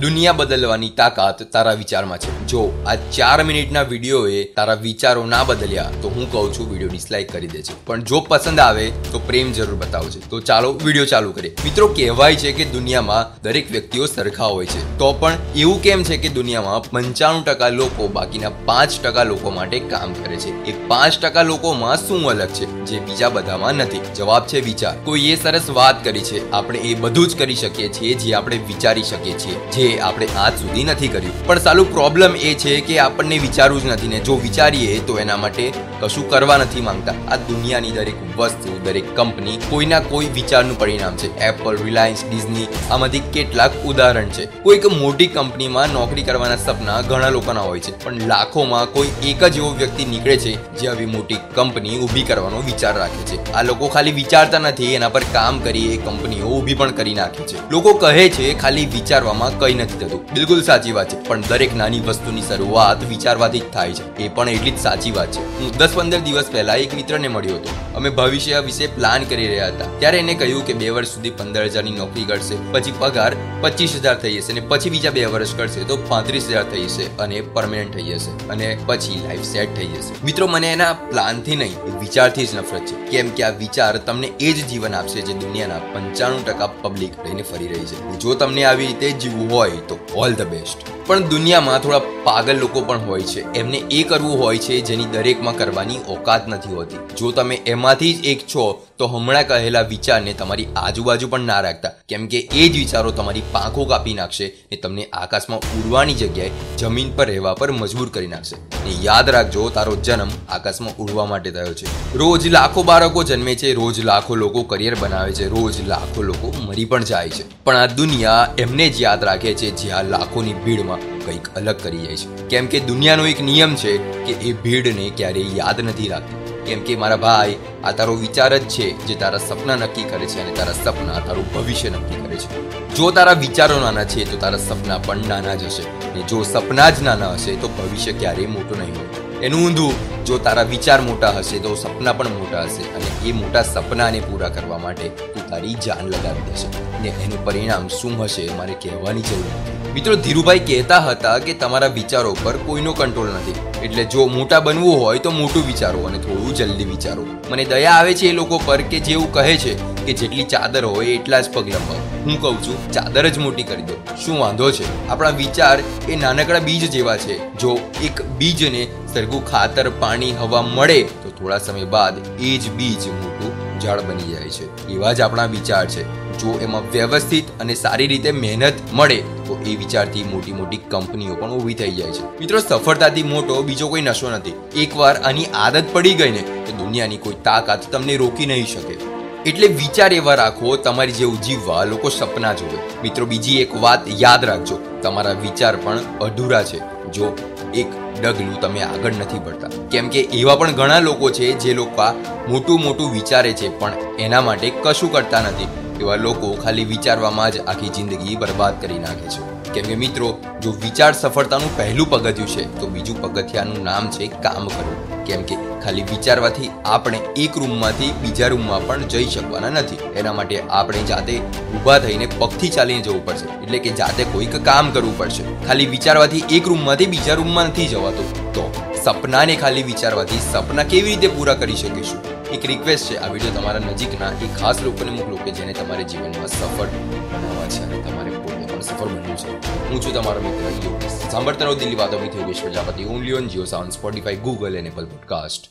દુનિયા બદલવાની તાકાત તારા વિચારમાં છે. જો આ ચાર મિનિટના વિડીયોએ તારા વિચારો ના બદલ્યા, તો હું કહું છું વીડિયો ડિસલાઇક કરી દેજે. પણ જો પસંદ આવે, તો પ્રેમ જરૂર બતાવજે. તો ચાલો વીડિયો ચાલુ કરીએ. મિત્રો, કહેવાય છે કે દુનિયામાં દરેક વ્યક્તિઓ સરખા હોય છે. તો પણ એવું કેમ છે કે દુનિયામાં પંચાણું ટકા લોકો બાકીના પાંચ ટકા લોકો માટે કામ કરે છે? એ પાંચ ટકા લોકોમાં શું અલગ છે? જે બીજા બધામાં નથી. જવાબ છે વિચાર. કોઈએ સરસ વાત કરી છે. આપણે એ બધું જ કરી શકીએ છીએ જે આપણે વિચારી શકીએ છીએ. જે આપણે આજ સુધી નથી કર્યું. પણ સાલું પ્રોબ્લેમ એ છે કે આપણને વિચારવું જ નથી ને જો વિચારીએ તો એના માટે કશું કરવા નથી માંગતા. આ દુનિયાની દરેક વસ્તુ, દરેક કંપની કોઈના કોઈ વિચારનું પરિણામ છે. એપલ રિલાયન્સ ડિઝની આમાંથી કેટલાક ઉદાહરણ છે. કોઈક મોટી કંપનીમાં નોકરી કરવાના સપના ઘણા લોકોના હોય છે. પણ લાખોમાં કોઈ એક જ એવો વ્યક્તિ નીકળે છે જે આવી મોટી કંપની ઊભી કરવાનો વિચાર રાખે છે. આ લોકો ખાલી વિચારતા નથી, એના પર કામ કરી એ કંપનીઓ ઊભી પણ કરી નાખે છે. લોકો કહે છે, ખાલી વિચારવામાં કંઈ નથી થતું. બિલકુલ સાચી વાત છે. પણ દરેક નાની વસ્તુની શરૂઆત વિચારવાથી જ થાય છે. એ પણ એટલી જ સાચી વાત છે. હું દસ પંદર દિવસ પહેલા એક મિત્રને મળ્યો હતો. અમે ભવિષ્ય વિશે પ્લાન કરી રહ્યા હતા. ત્યારે એને કહ્યું કે બે વર્ષ સુધી પંદર હજારની નોકરી કરશે પછી પગાર પચીસ હજાર થઈ જશે અને પછી બીજા બે વર્ષ કરશે તો પાંત્રીસ હજાર થઈ જશે અને પરમેનન્ટ થઈ જશે અને પછી લાઈફ સેટ થઈ જશે. મિત્રો, મને એના પ્લાનથી નહીં, એ વિચારથી જ નફરત છે. કેમ કે આ વિચાર તમને એ જ જીવન આપશે જે દુનિયાના પંચાણું ટકા પબ્લિક લઈને ફરી રહી છે. જો તમને આવી રીતે જીવવું હોય તો ઓલ ધ બેસ્ટ પણ દુનિયામાં થોડા પાગલ લોકો પણ હોય છે. એમને એ કરવું હોય છે જેની દરેકમાં કરવાની ઓકાત નથી હોતી. જો તમે એમાંથી જ એક છો, તો હમણાં કહેલા વિચારને તમારી આજુબાજુ પણ ના રાખતા. કેમ કે એ જ વિચારો તમારી પાંખો કાપી નાખશે ને તમને આકાશમાં ઉડવાની જગ્યાએ જમીન પર રહેવા પર મજબૂર કરી નાખશે. ને યાદ રાખજો, તારો જન્મ આકાશમાં ઉડવા માટે થયો છે. રોજ લાખો બાળકો જન્મે છે, રોજ લાખો લોકો કરિયર બનાવે છે, રોજ લાખો લોકો મરી પણ જાય છે. પણ આ દુનિયા એમને જ યાદ રાખે છે જ્યાં લાખોની ભીડમાં કંઈક અલગ કરી જાય છે. કેમ કે દુનિયાનો એક નિયમ છે કે એ ભીડને ક્યારેય યાદ નથી રાખતી. કેમ કે મારા ભાઈ, આ તારો વિચાર જ છે જે તારા સપના નક્કી કરે છે અને તારા સપના તારું ભવિષ્ય નક્કી કરે છે. જો તારા વિચારો નાના છે, તો તારા સપના પણ નાના જ હશે. અને જો સપના જ નાના હશે, તો ભવિષ્ય ક્યારેય મોટું નહીં હોય. એનું ઊંધું, જો તારા વિચાર મોટા હશે, તો સપના પણ મોટા હશે, અને એ મોટા સપનાને પૂરા કરવા માટે તું તારી જાન લગાવી દેશે. ને એનું પરિણામ શું હશે, મારે કહેવાની જરૂર નથી. મિત્રો, ધીરુભાઈ કહેતા હતા કે તમારા વિચારો પર કોઈનો કંટ્રોલ નથી. એટલે જો મોટા બનવું હોય, તો મોટું વિચારો અને થોડું જલ્દી વિચારો. મને દયા આવે છે એ લોકો પર કે જેવું કહે છે કે જેટલી ચાદર હોય એટલા જ પગ લંબાવો હું કહું છું, ચાદર જ મોટી કરી દો. શું વાંધો છે? આપણા વિચાર એ નાનકડા બીજ જેવા છે. જો એક બીજને સરખું ખાતર, પાણી, હવા મળે, તો થોડા સમય બાદ એ જ બીજ મોટું ઝાડ બની જાય છે. એવા જ આપણા વિચાર છે. જો એમાં વ્યવસ્થિત અને સારી રીતે મહેનત મળે, તો એ વિચારથી મોટી મોટી કંપનીઓ પણ ઊભી થઈ જાય છે. મિત્રો, સફળતાથી મોટો બીજો કોઈ નશો નથી. એકવાર આની આદત પડી ગઈ ને તો દુનિયાની કોઈ તાકાત તમને રોકી નહીં શકે. એટલે વિચાર એવા રાખો, તમારી જેવું જીવવા લોકો સપના જોવે. મિત્રો, બીજી એક વાત યાદ રાખજો. તમારા વિચાર પણ અધૂરા છે. જો એક ડગલું તમે આગળ નથી ભરતા કેમ કે એવા પણ ઘણા લોકો છે જે લોકો મોટું મોટું વિચારે છે, પણ એના માટે કશું કરતા નથી. એવા લોકો ખાલી વિચારવામાં જ આખી જિંદગી બરબાદ કરી નાખે છે. કેમ કે મિત્રો, જો વિચાર સફળતાનું પહેલું પગથિયું છે, તો બીજું પગથિયાનું નામ છે કામ કરવું. કેમ કે ખાલી વિચારવાથી આપણે એક રૂમમાંથી બીજા રૂમમાં પણ જઈ શકવાના નથી. એના માટે આપણે જાતે ઊભા થઈને પગથી ચાલીને જવું પડશે. એટલે કે જાતે કોઈક કામ કરવું પડશે. ખાલી વિચારવાથી એક રૂમમાંથી બીજા રૂમમાં નથી જવાતું. તો સપનાને ખાલી વિચારવાથી સપના કેવી રીતે પૂરા કરી શકીશું? એક રિક્વેસ્ટ છે. આ વીડિયો તમારા નજીકના એક ખાસ લોકોને મોકલો કે જેને તમારે જીવનમાં સફળ બનાવવા છે અને તમારે પોતે પણ સફળ બનવું છે. હું છું તમારો મિત્ર યોગેશ સાંભળતા રહો દિલ્હી વાતો with Yogesh Prajapati. Only on JioSaavn Spotify Google and Apple podcast